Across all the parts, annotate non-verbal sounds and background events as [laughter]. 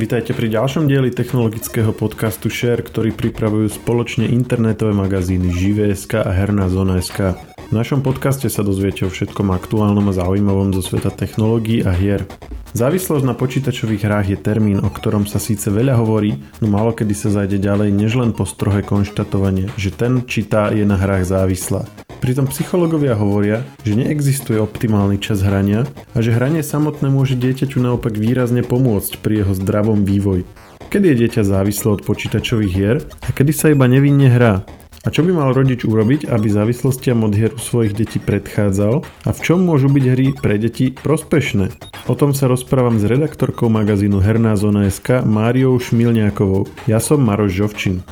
Vítajte pri ďalšom dieli technologického podcastu Share, ktorý pripravujú spoločne internetové magazíny Živé.sk a Herná zóna.sk. V našom podcaste sa dozviete o všetkom aktuálnom a zaujímavom zo sveta technológií a hier. Závislosť na počítačových hrách je termín, o ktorom sa síce veľa hovorí, no málo kedy sa zajde ďalej než len po strohe konštatovanie, že ten či tá je na hrách závislá. Pritom psychológovia hovoria, že neexistuje optimálny čas hrania a že hranie samotné môže dieťaťu naopak výrazne pomôcť pri jeho zdravom vývoji. Kedy je dieťa závislé od počítačových hier a kedy sa iba nevinne hrá? A čo by mal rodič urobiť, aby závislostiam od hier u svojich detí predchádzal a v čom môžu byť hry pre deti prospešné? O tom sa rozprávam s redaktorkou magazínu Herná zóna.sk Máriou Šmilňákovou. Ja som Maroš Žovčin.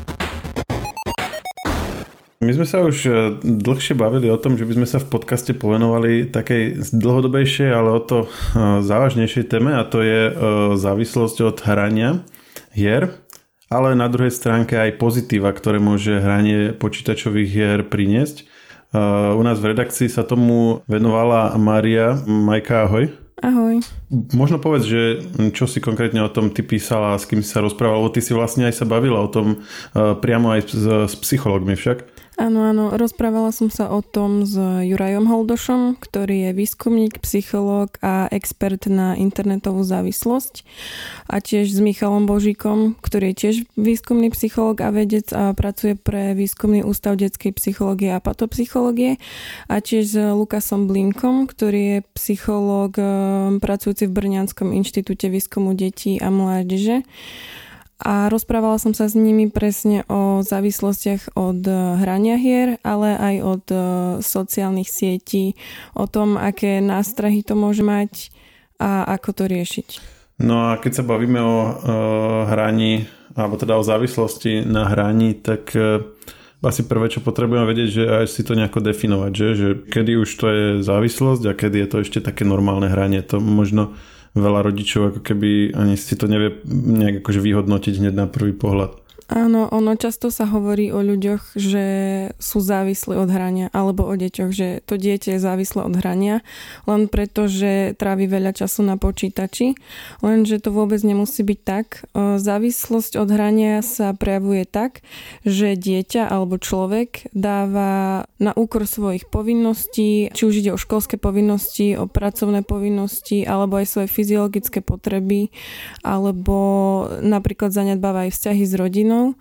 My sme sa už e, dlhšie bavili o tom, že by sme sa v podcaste povenovali takej dlhodobejšej, ale o to e, závažnejšej téme a to je e, závislosť od hrania hier, ale na druhej stránke aj pozitíva, ktoré môže hranie počítačových hier priniesť. U nás v redakcii sa tomu venovala Maria. Majka, ahoj. Ahoj. Možno povedz, že čo si konkrétne o tom ty písala a s kým si sa rozprávala, lebo ty si vlastne aj sa bavila o tom priamo aj s, s psychológmi však. Áno, áno, rozprávala som sa o tom s Jurajom Holdošom, ktorý je výskumník, psychológ a expert na internetovú závislosť a tiež s Michalom Božíkom, ktorý je tiež výskumný psychológ a vedec a pracuje pre výskumný ústav detskej psychológie a patopsychológie a tiež s Lukasom Blinkom, ktorý je psychológ eh, pracujúci v Brňanskom inštitúte výskumu detí a mládeže a rozprávala som sa s nimi presne o závislostiach od e, hrania hier, ale aj od e, sociálnych sietí, o tom, aké nástrahy to môže mať a ako to riešiť. No a keď sa bavíme o uh, hraní, alebo teda o závislosti na hraní, tak uh, asi prvé, čo potrebujeme vedieť, že aj si to nejako definovať, že? že kedy už to je závislosť a kedy je to ešte také normálne hranie. To možno veľa rodičov ako keby ani si to nevie nejak akože vyhodnotiť hneď na prvý pohľad. Áno, ono často sa hovorí o ľuďoch, že sú závislí od hrania, alebo o deťoch, že to dieťa je závislé od hrania, len preto, že trávi veľa času na počítači, lenže to vôbec nemusí byť tak. Závislosť od hrania sa prejavuje tak, že dieťa alebo človek dáva na úkor svojich povinností, či už ide o školské povinnosti, o pracovné povinnosti, alebo aj svoje fyziologické potreby, alebo napríklad zanedbáva aj vzťahy s rodinou, väčšinou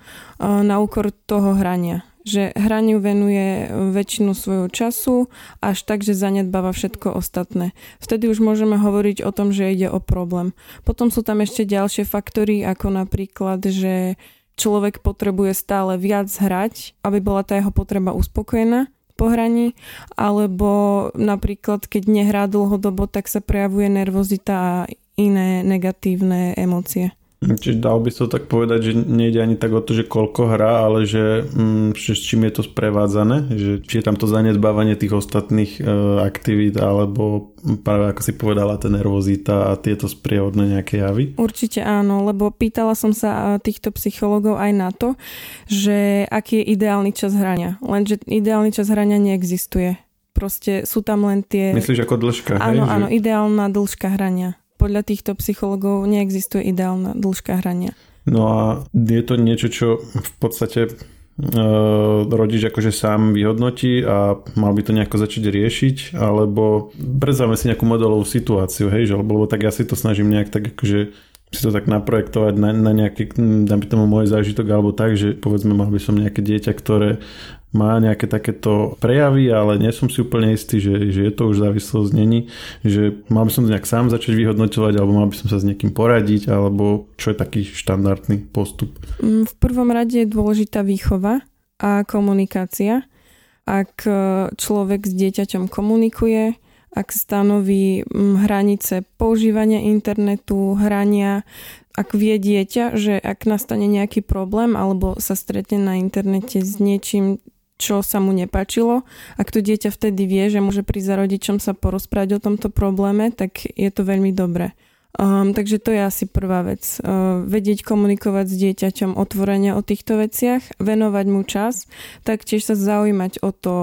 na úkor toho hrania že hraniu venuje väčšinu svojho času až tak, že zanedbáva všetko ostatné. Vtedy už môžeme hovoriť o tom, že ide o problém. Potom sú tam ešte ďalšie faktory, ako napríklad, že človek potrebuje stále viac hrať, aby bola tá jeho potreba uspokojená po hraní, alebo napríklad, keď nehrá dlhodobo, tak sa prejavuje nervozita a iné negatívne emócie. Čiže dal by sa to tak povedať, že nejde ani tak o to, že koľko hrá, ale že, mm, s čím je to sprevádzané, že či je tam to zanedbávanie tých ostatných e, aktivít, alebo práve ako si povedala, tá nervozita a tieto sprievodné nejaké javy? Určite áno, lebo pýtala som sa e, týchto psychológov aj na to, že aký je ideálny čas hrania. Lenže ideálny čas hrania neexistuje. Proste sú tam len tie... Myslíš ako dĺžka? Áno, hej, áno, že... ideálna dĺžka hrania podľa týchto psychologov neexistuje ideálna dĺžka hrania. No a je to niečo, čo v podstate e, rodič akože sám vyhodnotí a mal by to nejako začať riešiť, alebo predstavme si nejakú modelovú situáciu, hej, že, lebo tak ja si to snažím nejak tak akože si to tak naprojektovať na, na nejaký, dám tomu môj zážitok alebo tak, že povedzme mal by som nejaké dieťa, ktoré má nejaké takéto prejavy, ale nie som si úplne istý, že, že je to už závislosť není, že mal by som to nejak sám začať vyhodnotovať, alebo mal by som sa s niekým poradiť, alebo čo je taký štandardný postup? Mm, v prvom rade je dôležitá výchova a komunikácia. Ak e, človek s dieťaťom komunikuje, ak stanoví mm, hranice používania internetu, hrania, ak vie dieťa, že ak nastane nejaký problém alebo sa stretne na internete s niečím, čo sa mu nepáčilo. Ak to dieťa vtedy vie, že môže prísť za rodičom sa porozprávať o tomto probléme, tak je to veľmi dobré. Um, takže to je asi prvá vec. Uh, vedieť komunikovať s dieťaťom otvorene o týchto veciach, venovať mu čas, taktiež sa zaujímať o to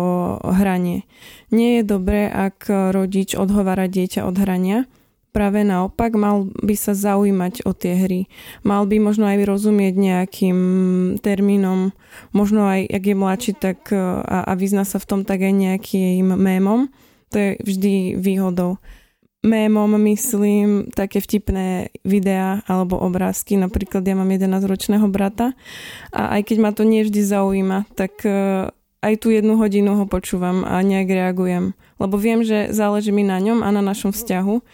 hranie. Nie je dobré, ak rodič odhovára dieťa od hrania, Práve naopak, mal by sa zaujímať o tie hry. Mal by možno aj rozumieť nejakým termínom, možno aj, ak je mladší, tak a, a vyzna sa v tom tak aj nejakým mémom. To je vždy výhodou. Mémom myslím také vtipné videá alebo obrázky. Napríklad ja mám 11-ročného brata a aj keď ma to nie vždy zaujíma, tak aj tú jednu hodinu ho počúvam a nejak reagujem. Lebo viem, že záleží mi na ňom a na našom vzťahu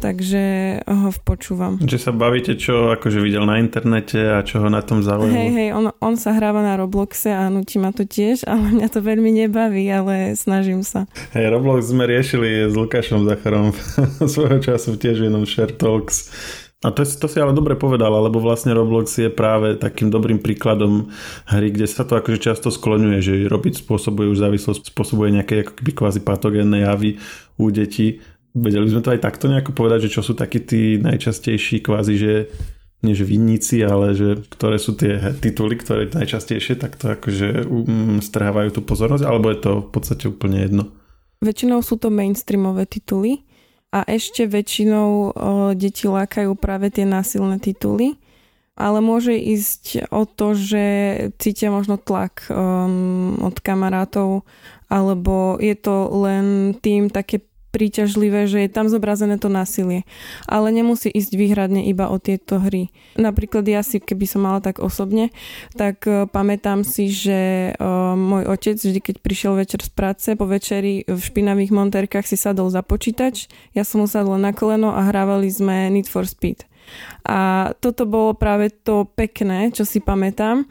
takže ho počúvam. Že sa bavíte, čo akože videl na internete a čo ho na tom zaujíma? Hej, hej, on, on sa hráva na Robloxe a nutí ma to tiež, [laughs] ale mňa to veľmi nebaví, ale snažím sa. Hej, Roblox sme riešili s Lukášom Zacharom [laughs] svojho času tiež v jednom Share Talks a to, to si ale dobre povedal, lebo vlastne Roblox je práve takým dobrým príkladom hry, kde sa to akože často skloňuje, že robiť spôsobuje už závislosť, spôsobuje nejaké ako keby kvázi patogénne javy u detí. Vedeli sme to aj takto nejako povedať, že čo sú takí tí najčastejší kvázi, že nie že vinníci, ale že ktoré sú tie tituly, ktoré najčastejšie takto akože um, strhávajú tú pozornosť, alebo je to v podstate úplne jedno? Väčšinou sú to mainstreamové tituly, a ešte väčšinou o, deti lákajú práve tie násilné tituly. Ale môže ísť o to, že cítia možno tlak um, od kamarátov, alebo je to len tým také príťažlivé, že je tam zobrazené to násilie. Ale nemusí ísť výhradne iba o tieto hry. Napríklad ja si, keby som mala tak osobne, tak uh, pamätám si, že uh, môj otec vždy, keď prišiel večer z práce, po večeri v špinavých monterkách si sadol za počítač, ja som mu sadla na koleno a hrávali sme Need for Speed. A toto bolo práve to pekné, čo si pamätám,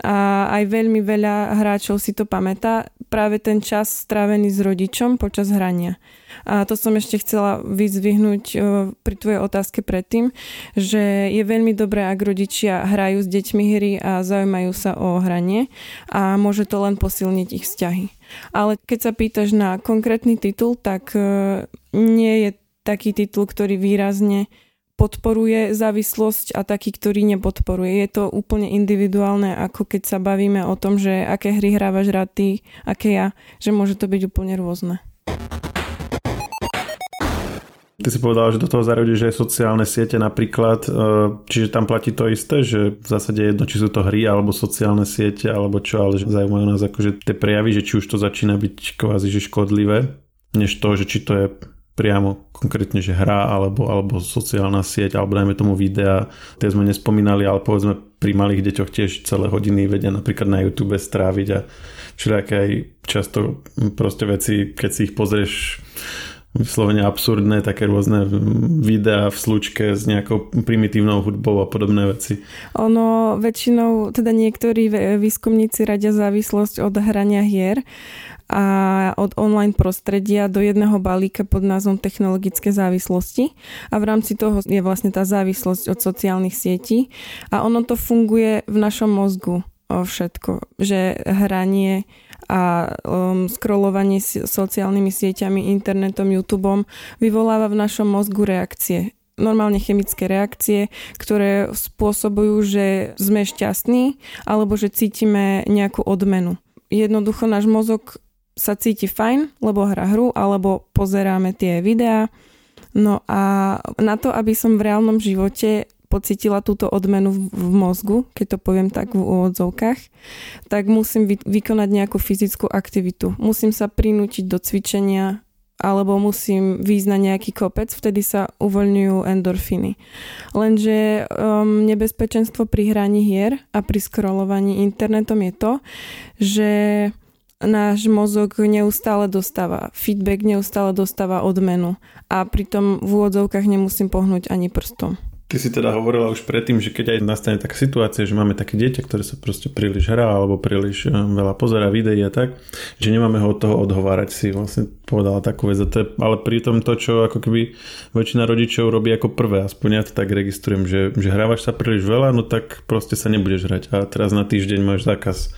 a aj veľmi veľa hráčov si to pamätá, práve ten čas strávený s rodičom počas hrania. A to som ešte chcela vyzvihnúť e, pri tvojej otázke predtým, že je veľmi dobré, ak rodičia hrajú s deťmi hry a zaujímajú sa o hranie a môže to len posilniť ich vzťahy. Ale keď sa pýtaš na konkrétny titul, tak e, nie je taký titul, ktorý výrazne podporuje závislosť a taký, ktorý nepodporuje. Je to úplne individuálne, ako keď sa bavíme o tom, že aké hry hrávaš rád ty, aké ja, že môže to byť úplne rôzne. Ty si povedal, že do toho zaradíš aj sociálne siete napríklad, e, čiže tam platí to isté, že v zásade jedno, či sú to hry alebo sociálne siete alebo čo, ale že zaujímajú nás akože tie prejavy, že či už to začína byť kvázi že škodlivé, než to, že či to je priamo konkrétne, že hra alebo, alebo sociálna sieť, alebo dajme tomu videa, tie sme nespomínali, ale povedzme pri malých deťoch tiež celé hodiny vedia napríklad na YouTube stráviť a všelijaké aj často proste veci, keď si ich pozrieš vyslovene absurdné, také rôzne videá v slučke s nejakou primitívnou hudbou a podobné veci. Ono väčšinou, teda niektorí výskumníci radia závislosť od hrania hier a od online prostredia do jedného balíka pod názvom technologické závislosti. A v rámci toho je vlastne tá závislosť od sociálnych sietí. A ono to funguje v našom mozgu všetko, že hranie a um, scrollovanie sociálnymi sieťami, internetom, YouTubeom vyvoláva v našom mozgu reakcie. Normálne chemické reakcie, ktoré spôsobujú, že sme šťastní alebo že cítime nejakú odmenu. Jednoducho náš mozog sa cíti fajn, lebo hra hru, alebo pozeráme tie videá. No a na to, aby som v reálnom živote pocitila túto odmenu v mozgu, keď to poviem tak v úvodzovkách, tak musím vykonať nejakú fyzickú aktivitu. Musím sa prinútiť do cvičenia alebo musím výjsť na nejaký kopec, vtedy sa uvoľňujú endorfiny. Lenže um, nebezpečenstvo pri hraní hier a pri scrollovaní internetom je to, že náš mozog neustále dostáva feedback, neustále dostáva odmenu a pritom v úvodzovkách nemusím pohnúť ani prstom. Ty si teda hovorila už predtým, že keď aj nastane taká situácia, že máme také dieťa, ktoré sa proste príliš hrá alebo príliš eh, veľa pozera videí a tak, že nemáme ho od toho odhovárať, si vlastne povedala takú vec. to je, ale pritom to, čo ako keby väčšina rodičov robí ako prvé, aspoň ja to tak registrujem, že, že hrávaš sa príliš veľa, no tak proste sa nebudeš hrať a teraz na týždeň máš zákaz.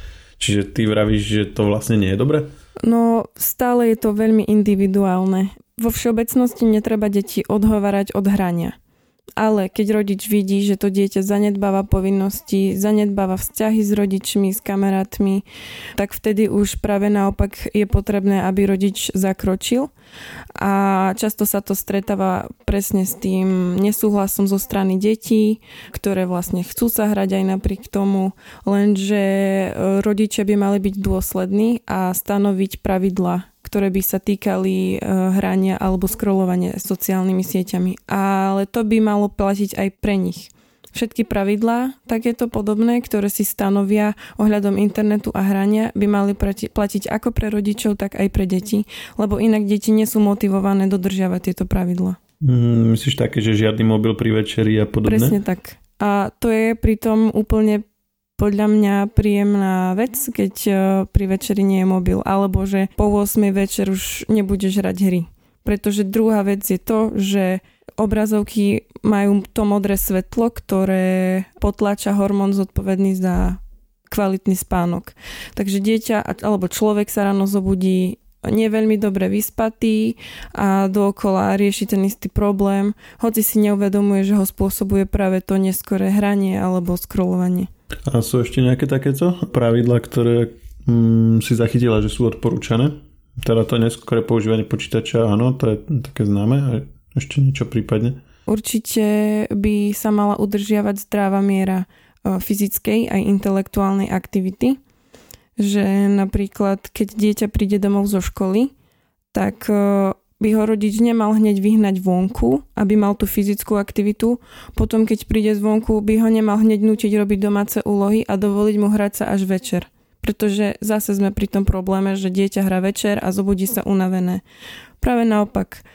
Čiže ty vravíš, že to vlastne nie je dobre? No stále je to veľmi individuálne. Vo všeobecnosti netreba deti odhovárať od hrania Ale keď rodič vidí, že to dieťa zanedbáva povinnosti, zanedbáva vzťahy s rodičmi, s kamarátmi, tak vtedy už práve naopak je potrebné, aby rodič zakročil. A často sa to stretáva presne s tým nesúhlasom zo strany detí, ktoré vlastne chcú sa hrať aj napriek tomu, lenže e, rodičia by mali byť dôslední a stanoviť pravidla ktoré by sa týkali e, hrania alebo scrollovania sociálnymi sieťami. Ale to by malo platiť aj pre nich. Všetky pravidlá, takéto podobné, ktoré si stanovia ohľadom internetu a hrania, by mali platiť ako pre rodičov, tak aj pre deti, lebo inak deti nie sú motivované dodržiavať tieto pravidlá. Mm, myslíš také, že žiadny mobil pri večeri a podobne? Presne tak. A to je pritom úplne podľa mňa príjemná vec, keď e, pri večeri nie je mobil, alebo že po 8 večer už nebudeš hrať hry. Pretože druhá vec je to, že obrazovky majú to modré svetlo, ktoré potláča hormón zodpovedný za kvalitný spánok. Takže dieťa alebo človek sa ráno zobudí nie veľmi dobre vyspatý a dookola rieši ten istý problém, hoci si neuvedomuje, že ho spôsobuje práve to neskoré hranie alebo scrollovanie. A sú ešte nejaké takéto pravidla, ktoré mm, si zachytila, že sú odporúčané? Teda to neskôr používanie počítača, áno, to je také známe. A ešte niečo prípadne? Určite by sa mala udržiavať zdravá miera e, fyzickej aj intelektuálnej aktivity. Že napríklad, keď dieťa príde domov zo školy, tak e, by ho rodič nemal hneď vyhnať vonku, aby mal tú fyzickú aktivitu. Potom, keď príde zvonku, by ho nemal hneď nutiť robiť domáce úlohy a dovoliť mu hrať sa až večer. Pretože zase sme pri tom probléme, že dieťa hrá večer a zobudí sa unavené. Práve naopak.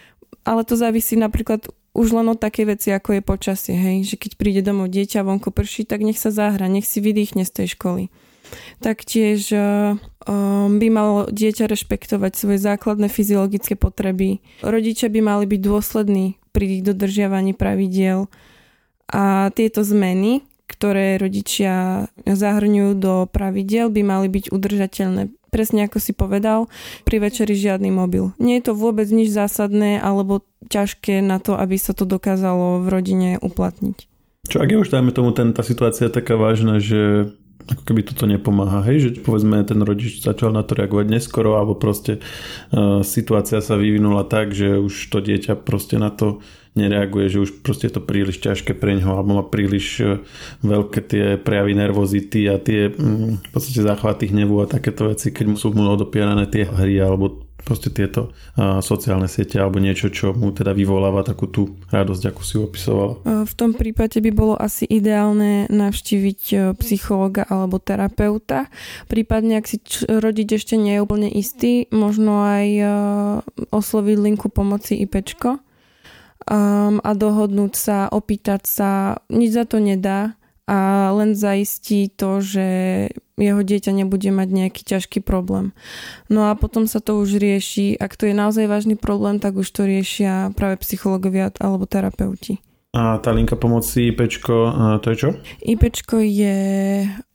Ale to závisí napríklad už len od také veci, ako je počasie, hej? že keď príde domov dieťa, vonku prší, tak nech sa zahra, nech si vydýchne z tej školy. Taktiež um, by malo dieťa rešpektovať svoje základné fyziologické potreby. Rodičia by mali byť dôslední pri dodržiavaní pravidiel a tieto zmeny, ktoré rodičia zahrňujú do pravidiel, by mali byť udržateľné. Presne ako si povedal, pri večeri žiadny mobil. Nie je to vôbec nič zásadné alebo ťažké na to, aby sa to dokázalo v rodine uplatniť. Čo ak je už, dajme tomu, ten, tá situácia taká vážna, že ako keby toto nepomáha, hej, že povedzme ten rodič začal na to reagovať neskoro alebo proste uh, situácia sa vyvinula tak, že už to dieťa proste na to nereaguje, že už proste je to príliš ťažké pre ňoho alebo má príliš uh, veľké tie prejavy nervozity a tie um, v podstate záchvaty hnevu a takéto veci, keď mu sú mu odopierané tie hry alebo proste tieto uh, sociálne siete alebo niečo, čo mu teda vyvoláva takú tú radosť, ako si opisovala. V tom prípade by bolo asi ideálne navštíviť e, psychologa alebo terapeuta. Prípadne, ak si č- rodič ešte nie je úplne istý, možno aj uh, osloviť linku pomoci IPčko um, a dohodnúť sa, opýtať sa, nič za to nedá a len zaistí to, že jeho dieťa nebude mať nejaký ťažký problém. No a potom sa to už rieši, ak to je naozaj vážny problém, tak už to riešia práve psychológovia alebo terapeuti. A tá linka pomoci IPčko, to je čo? IPčko je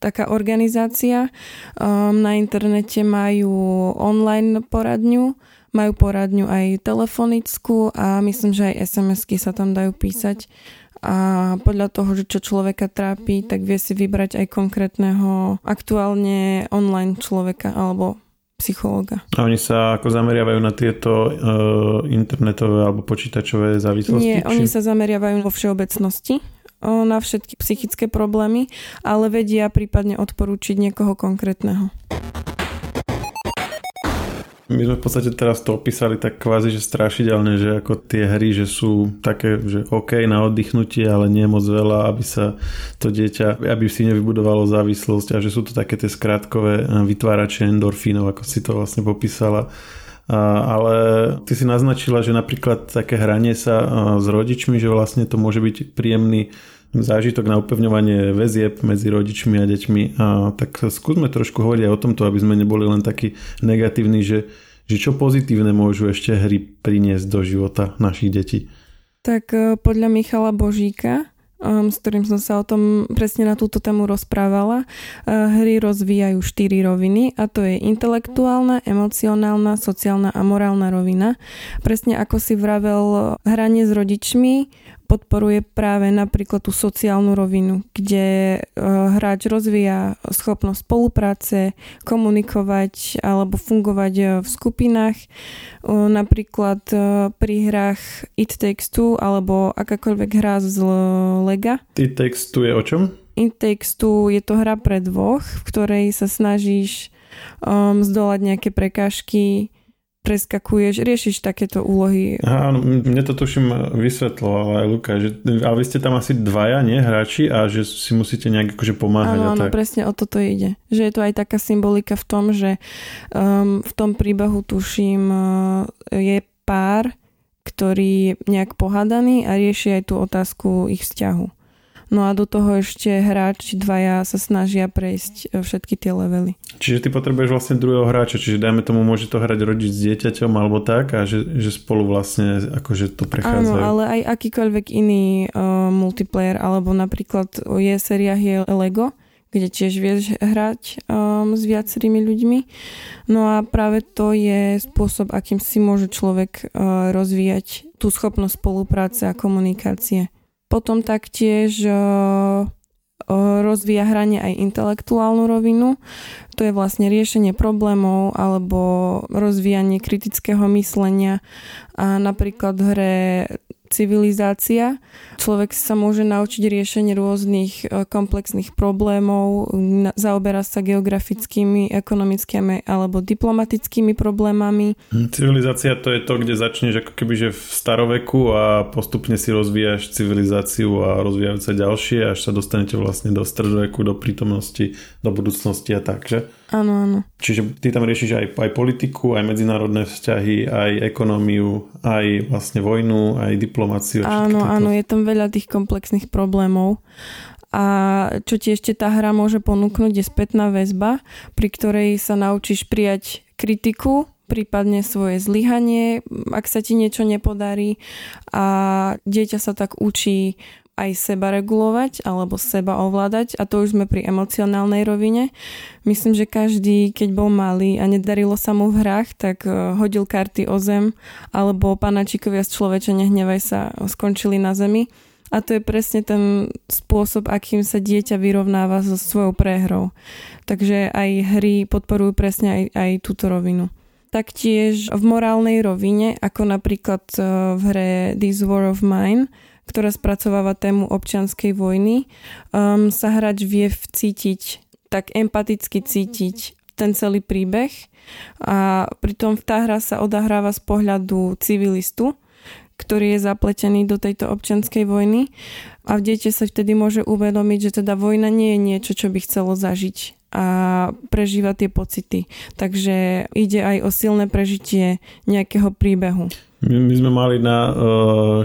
taká organizácia. Um, na internete majú online poradňu, majú poradňu aj telefonickú a myslím, že aj SMS-ky sa tam dajú písať a podľa toho, že čo človeka trápi, tak vie si vybrať aj konkrétneho aktuálne online človeka alebo psychológa. A oni sa ako zameriavajú na tieto uh, internetové alebo počítačové závislosti? Nie, či... oni sa zameriavajú vo všeobecnosti uh, na všetky psychické problémy, ale vedia prípadne odporúčiť niekoho konkrétneho. My sme v podstate teraz to opísali tak kvázi, že strašidelne, že ako tie hry, že sú také, že OK na oddychnutie, ale nie moc veľa, aby sa to dieťa, aby si nevybudovalo závislosť a že sú to také tie skrátkové eh, vytvárače endorfínov, ako si to vlastne popísala. Ale ty si naznačila, že napríklad také hranie sa eh, s rodičmi, že vlastne to môže byť príjemný zážitok na upevňovanie väzieb medzi rodičmi a deťmi. A tak skúsme trošku hovoriť aj o tomto, aby sme neboli len takí negatívni, že, že čo pozitívne môžu ešte hry priniesť do života našich detí. Tak e, podľa Michala Božíka, um, s ktorým som sa o tom presne na túto tému rozprávala, uh, hry rozvíjajú štyri roviny a to je intelektuálna, emocionálna, sociálna a morálna rovina. Presne ako si vravel, hranie s rodičmi podporuje práve napríklad tú sociálnu rovinu, kde hráč rozvíja schopnosť spolupráce, komunikovať alebo fungovať v skupinách. Napríklad pri hrách It Takes Two alebo akákoľvek hra z Lega. It Takes Two je o čom? It Takes Two je to hra pre dvoch, v ktorej sa snažíš um, zdolať nejaké prekážky, preskakuješ, riešiš takéto úlohy. Áno, mne to tuším vysvetloval aj Luka, že, ale vy ste tam asi dvaja, nie, hráči a že si musíte nejak akože pomáhať. Áno, áno, presne o toto ide. Že je to aj taká symbolika v tom, že um, v tom príbehu tuším uh, je pár, ktorý je nejak pohádaný a rieši aj tú otázku ich vzťahu. No a do toho ešte hráči dvaja sa snažia prejsť e, všetky tie levely. Čiže ty potrebuješ vlastne druhého hráča, čiže dajme tomu, môže to hrať rodič s dieťaťom alebo tak a že, že spolu vlastne akože to prechádzajú. Áno, ale aj akýkoľvek iný uh, multiplayer, alebo napríklad je séria je Lego, kde tiež vieš hrať um, s viacerými ľuďmi. No a práve to je spôsob, akým si môže človek uh, rozvíjať tú schopnosť spolupráce a komunikácie. Potom taktiež rozvíja hranie aj intelektuálnu rovinu. To je vlastne riešenie problémov alebo rozvíjanie kritického myslenia. A napríklad hre civilizácia. Človek sa môže naučiť riešenie rôznych e, komplexných problémov, zaoberá sa geografickými, ekonomickými alebo diplomatickými problémami. Hm, civilizácia to je to, kde začneš ako keby že v staroveku a postupne si rozvíjaš civilizáciu a rozvíjajú sa ďalšie, až sa dostanete vlastne do stredoveku, do prítomnosti, do budúcnosti a tak, že? Áno, áno. Čiže ty tam riešiš aj, aj politiku, aj medzinárodné vzťahy, aj ekonómiu, aj vlastne vojnu, aj diplomáciu. Áno, áno, je tam veľa tých komplexných problémov. A čo ti ešte tá hra môže ponúknuť je spätná väzba, pri ktorej sa naučíš prijať kritiku, prípadne svoje zlyhanie, ak sa ti niečo nepodarí a dieťa sa tak učí aj seba regulovať alebo seba ovládať a to už sme pri emocionálnej rovine. Myslím, že každý, keď bol malý a nedarilo sa mu v hrách, tak e, hodil karty o zem alebo panačikovia z človeče nehnevaj sa skončili na zemi. A to je presne ten spôsob, akým sa dieťa vyrovnáva so svojou prehrou. Takže aj hry podporujú presne aj, aj túto rovinu. Taktiež v morálnej rovine, ako napríklad e, v hre This War of Mine, ktorá spracováva tému občianskej vojny, um, sa hráč vie vcítiť, tak empaticky cítiť ten celý príbeh a pritom tá hra sa odahráva z pohľadu civilistu, ktorý je zapletený do tejto občianskej vojny a v dieťa sa vtedy môže uvedomiť, že teda vojna nie je niečo, čo by chcelo zažiť a prežíva tie pocity. Takže ide aj o silné prežitie nejakého príbehu. My, my sme mali na uh,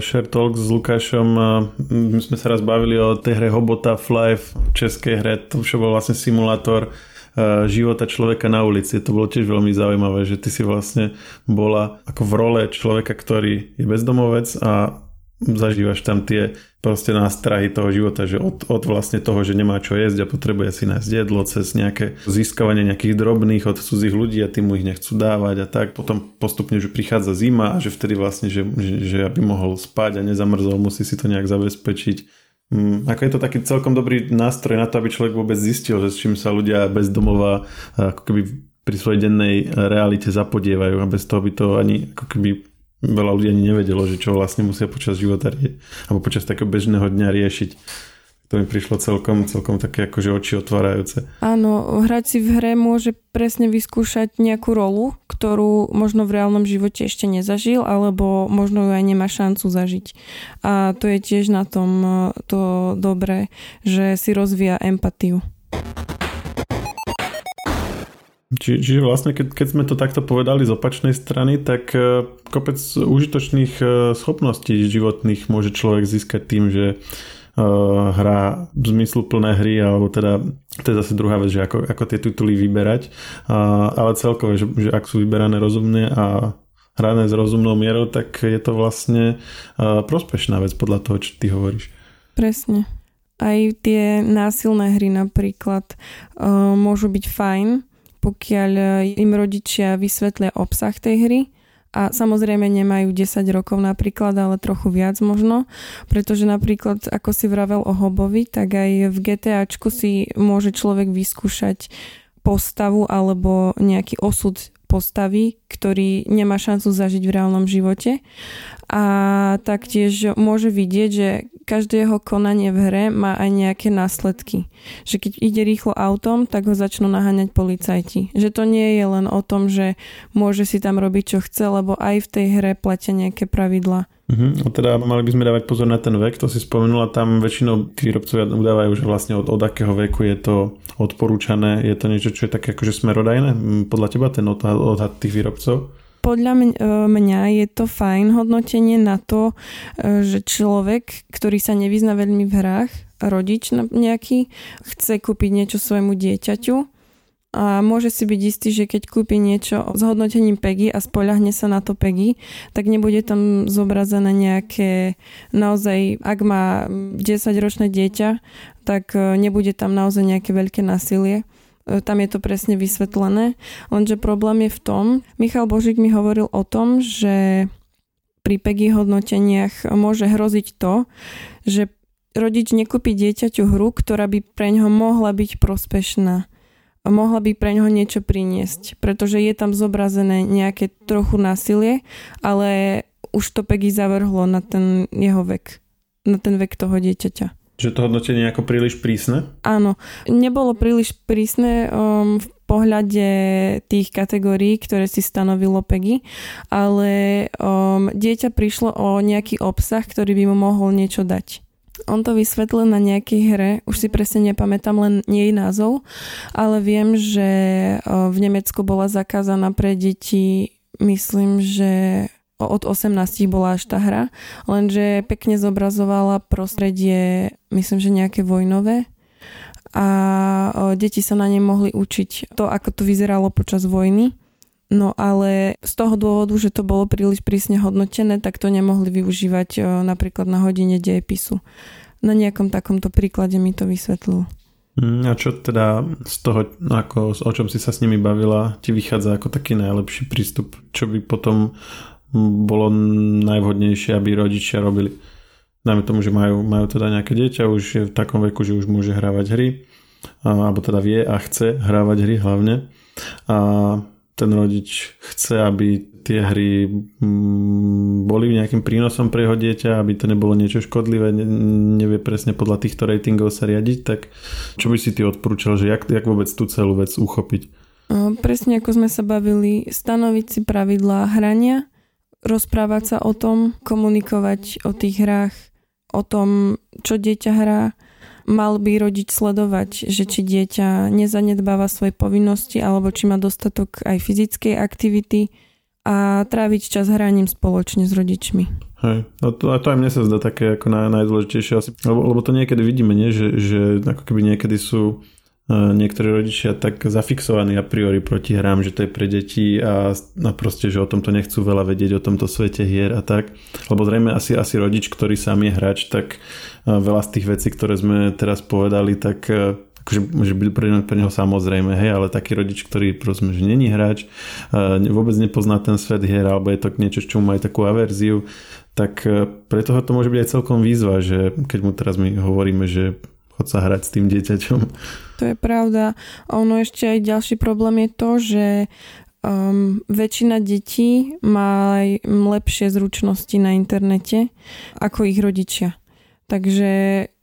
Share Talk s Lukášom, uh, my sme sa raz bavili o tej hre Hobota Fly v českej hre, to už bol vlastne simulátor uh, života človeka na ulici. To bolo tiež veľmi zaujímavé, že ty si vlastne bola ako v role človeka, ktorý je bezdomovec a zažívaš tam tie proste nástrahy toho života, že od, od vlastne toho, že nemá čo jesť a potrebuje si nájsť jedlo cez nejaké získavanie nejakých drobných od cudzích ľudí a tým mu ich nechcú dávať a tak. Potom postupne, že prichádza zima a že vtedy vlastne, že, že, že aby mohol spať a nezamrzol, musí si to nejak zabezpečiť. Mm, ako je to taký celkom dobrý nástroj na to, aby človek vôbec zistil, že s čím sa ľudia bez domova ako keby pri svojej dennej realite zapodievajú a bez toho by to ani ako keby veľa ľudí ani nevedelo, že čo vlastne musia počas života alebo počas takého bežného dňa riešiť. To mi prišlo celkom, celkom také akože oči otvárajúce. Áno, hrať si v hre môže presne vyskúšať nejakú rolu, ktorú možno v reálnom živote ešte nezažil, alebo možno ju aj nemá šancu zažiť. A to je tiež na tom eh, to dobré, že si rozvíja empatiu. Či, čiže vlastne, keď, keď sme to takto povedali z opačnej strany, tak e, kopec užitočných e, schopností životných môže človek získať tým, že uh, hrá zmysluplné hry, alebo teda to je zase druhá vec, že ako, ako tie tituly vyberať, uh, ale celkové, že, že ak sú vyberané rozumne a hrané s rozumnou mierou, tak je to vlastne uh, prospešná vec podľa toho, čo ty hovoríš. Presne. Aj tie násilné hry napríklad uh, môžu byť fajn, pokiaľ e, im rodičia vysvetlia obsah tej hry. A samozrejme nemajú 10 rokov napríklad, ale trochu viac možno, pretože napríklad, ako si vravel o Hobovi, tak aj v GTAčku si môže človek vyskúšať postavu alebo nejaký osud postavy, ktorý nemá šancu zažiť v reálnom živote. A taktiež môže vidieť, že každé jeho konanie v hre má aj nejaké následky. Že keď ide rýchlo autom, tak ho začnú naháňať policajti. Že to nie je len o tom, že môže si tam robiť, čo chce, lebo aj v tej hre platia nejaké pravidla. Uh-huh. A teda mali by sme dávať pozor na ten vek, to si spomenula, tam väčšinou tí výrobcovia udávajú, že vlastne od, od akého veku je to odporúčané, je to niečo, čo je také akože smerodajné, podľa teba ten odhad, odhad tých výrobcov? Podľa e, mňa je to fajn hodnotenie na to, e, že človek, ktorý sa nevyzna veľmi v hrách, rodič nejaký, chce kúpiť niečo svojmu dieťaťu, a môže si byť istý, že keď kúpi niečo s hodnotením PEGI a spoľahne sa na to PEGI, tak nebude tam zobrazené nejaké naozaj, ak má 10-ročné dieťa, tak e, nebude tam naozaj nejaké veľké násilie. E, tam je to presne vysvetlené. Lenže problém je v tom, Michal Božík mi hovoril o tom, že pri PEGI hodnoteniach môže hroziť to, že rodič nekúpi dieťaťu hru, ktorá by pre ňoho mohla byť prospešná mohla by pre ňoho niečo priniesť, pretože je tam zobrazené nejaké trochu násilie, ale už to Peggy zavrhlo na ten jeho vek, na ten vek toho dieťaťa. Že to hodnotenie je ako príliš prísne? Áno, nebolo príliš prísne um, v pohľade tých kategórií, ktoré si stanovilo Peggy, ale um, dieťa prišlo o nejaký obsah, ktorý by mu mohol niečo dať. On to vysvetlil na nejakej hre, už si presne nepamätám len jej názov, ale viem, že v Nemecku bola zakázaná pre deti, myslím, že od 18 bola až tá hra, lenže pekne zobrazovala prostredie, myslím, že nejaké vojnové. A deti sa na nej mohli učiť. To, ako to vyzeralo počas vojny No ale z toho dôvodu, že to bolo príliš prísne hodnotené, tak to nemohli využívať e, napríklad na hodine dejepisu. Na nejakom takomto príklade mi to vysvetlil. Mm, a čo teda z toho, ako, o čom si sa s nimi bavila, ti vychádza ako taký najlepší prístup? Čo by potom bolo najvhodnejšie, aby rodičia robili? Dajme tomu, že majú, majú teda nejaké dieťa, už je v takom veku, že už môže hrávať hry, alebo teda vie a chce hrávať hry hlavne. A ten rodič chce, aby tie hry mm, boli nejakým prínosom pre jeho dieťa, aby to nebolo niečo škodlivé, nevie presne podľa týchto ratingov sa riadiť, tak čo by si ty odporúčal, že jak, jak vôbec tú celú vec uchopiť? Presne ako sme sa bavili, stanoviť si pravidlá hrania, rozprávať sa o tom, komunikovať o tých hrách, o tom, čo dieťa hrá, mal by rodič sledovať, že či dieťa nezanedbáva svoje povinnosti alebo či má dostatok aj fyzickej aktivity a tráviť čas hraním spoločne s rodičmi. Hej, no to, a to aj mne sa zdá také ako naj, najdôležitejšie asi, lebo, lebo to niekedy vidíme, nie? Že, že ako keby niekedy sú niektorí rodičia tak zafixovaní a priori proti hrám, že to je pre deti a, a proste, že o tomto nechcú veľa vedieť, o tomto svete hier a tak. Lebo zrejme asi, asi rodič, ktorý sám je hráč, tak veľa z tých vecí, ktoré sme teraz povedali, tak akože môže byť pre, pre neho samozrejme, hej, ale taký rodič, ktorý prosím, že není hráč, vôbec nepozná ten svet hier, alebo je to niečo, čo má aj takú averziu, tak pre toho to môže byť aj celkom výzva, že keď mu teraz my hovoríme, že chod sa hrať s tým dieťaťom. To je pravda. Ono ešte aj ďalší problém je to, že um, väčšina detí má aj lepšie zručnosti na internete ako ich rodičia. Takže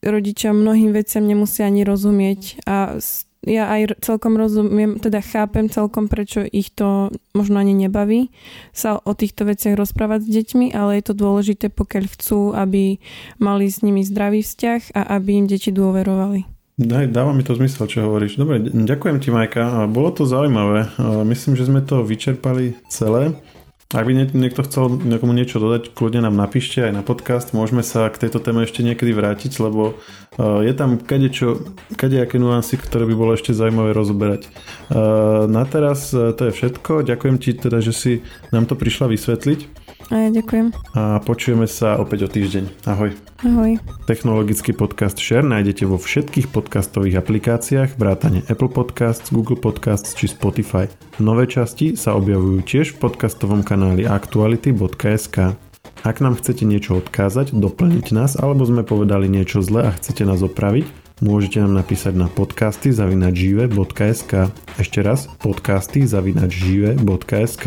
rodičia mnohým veciam nemusia ani rozumieť a ja aj celkom rozumiem, teda chápem celkom, prečo ich to možno ani nebaví sa o týchto veciach rozprávať s deťmi, ale je to dôležité, pokiaľ chcú, aby mali s nimi zdravý vzťah a aby im deti dôverovali. Daj, dáva mi to zmysel, čo hovoríš. Dobre, ďakujem ti, Majka. Bolo to zaujímavé. Myslím, že sme to vyčerpali celé. Ak by niekto chcel niekomu niečo dodať, kľudne nám napíšte aj na podcast. Môžeme sa k tejto téme ešte niekedy vrátiť, lebo e, je tam kadečo, kadejaké nuancy, ktoré by bolo ešte zaujímavé rozoberať. E, na teraz e, to je všetko. Ďakujem ti teda, že si nám to prišla vysvetliť. A ja ďakujem. A počujeme sa opäť o týždeň. Ahoj. Ahoj. Technologický podcast Share nájdete vo všetkých podcastových aplikáciách vrátane Apple Podcasts, Google Podcasts či Spotify. Nové časti sa objavujú tiež v podcastovom kanáli aktuality.sk. Ak nám chcete niečo odkázať, doplniť nás alebo sme povedali niečo zle a chcete nás opraviť, môžete nám napísať na podcasty zavinačžive.sk Ešte raz, podcasty zavinačžive.sk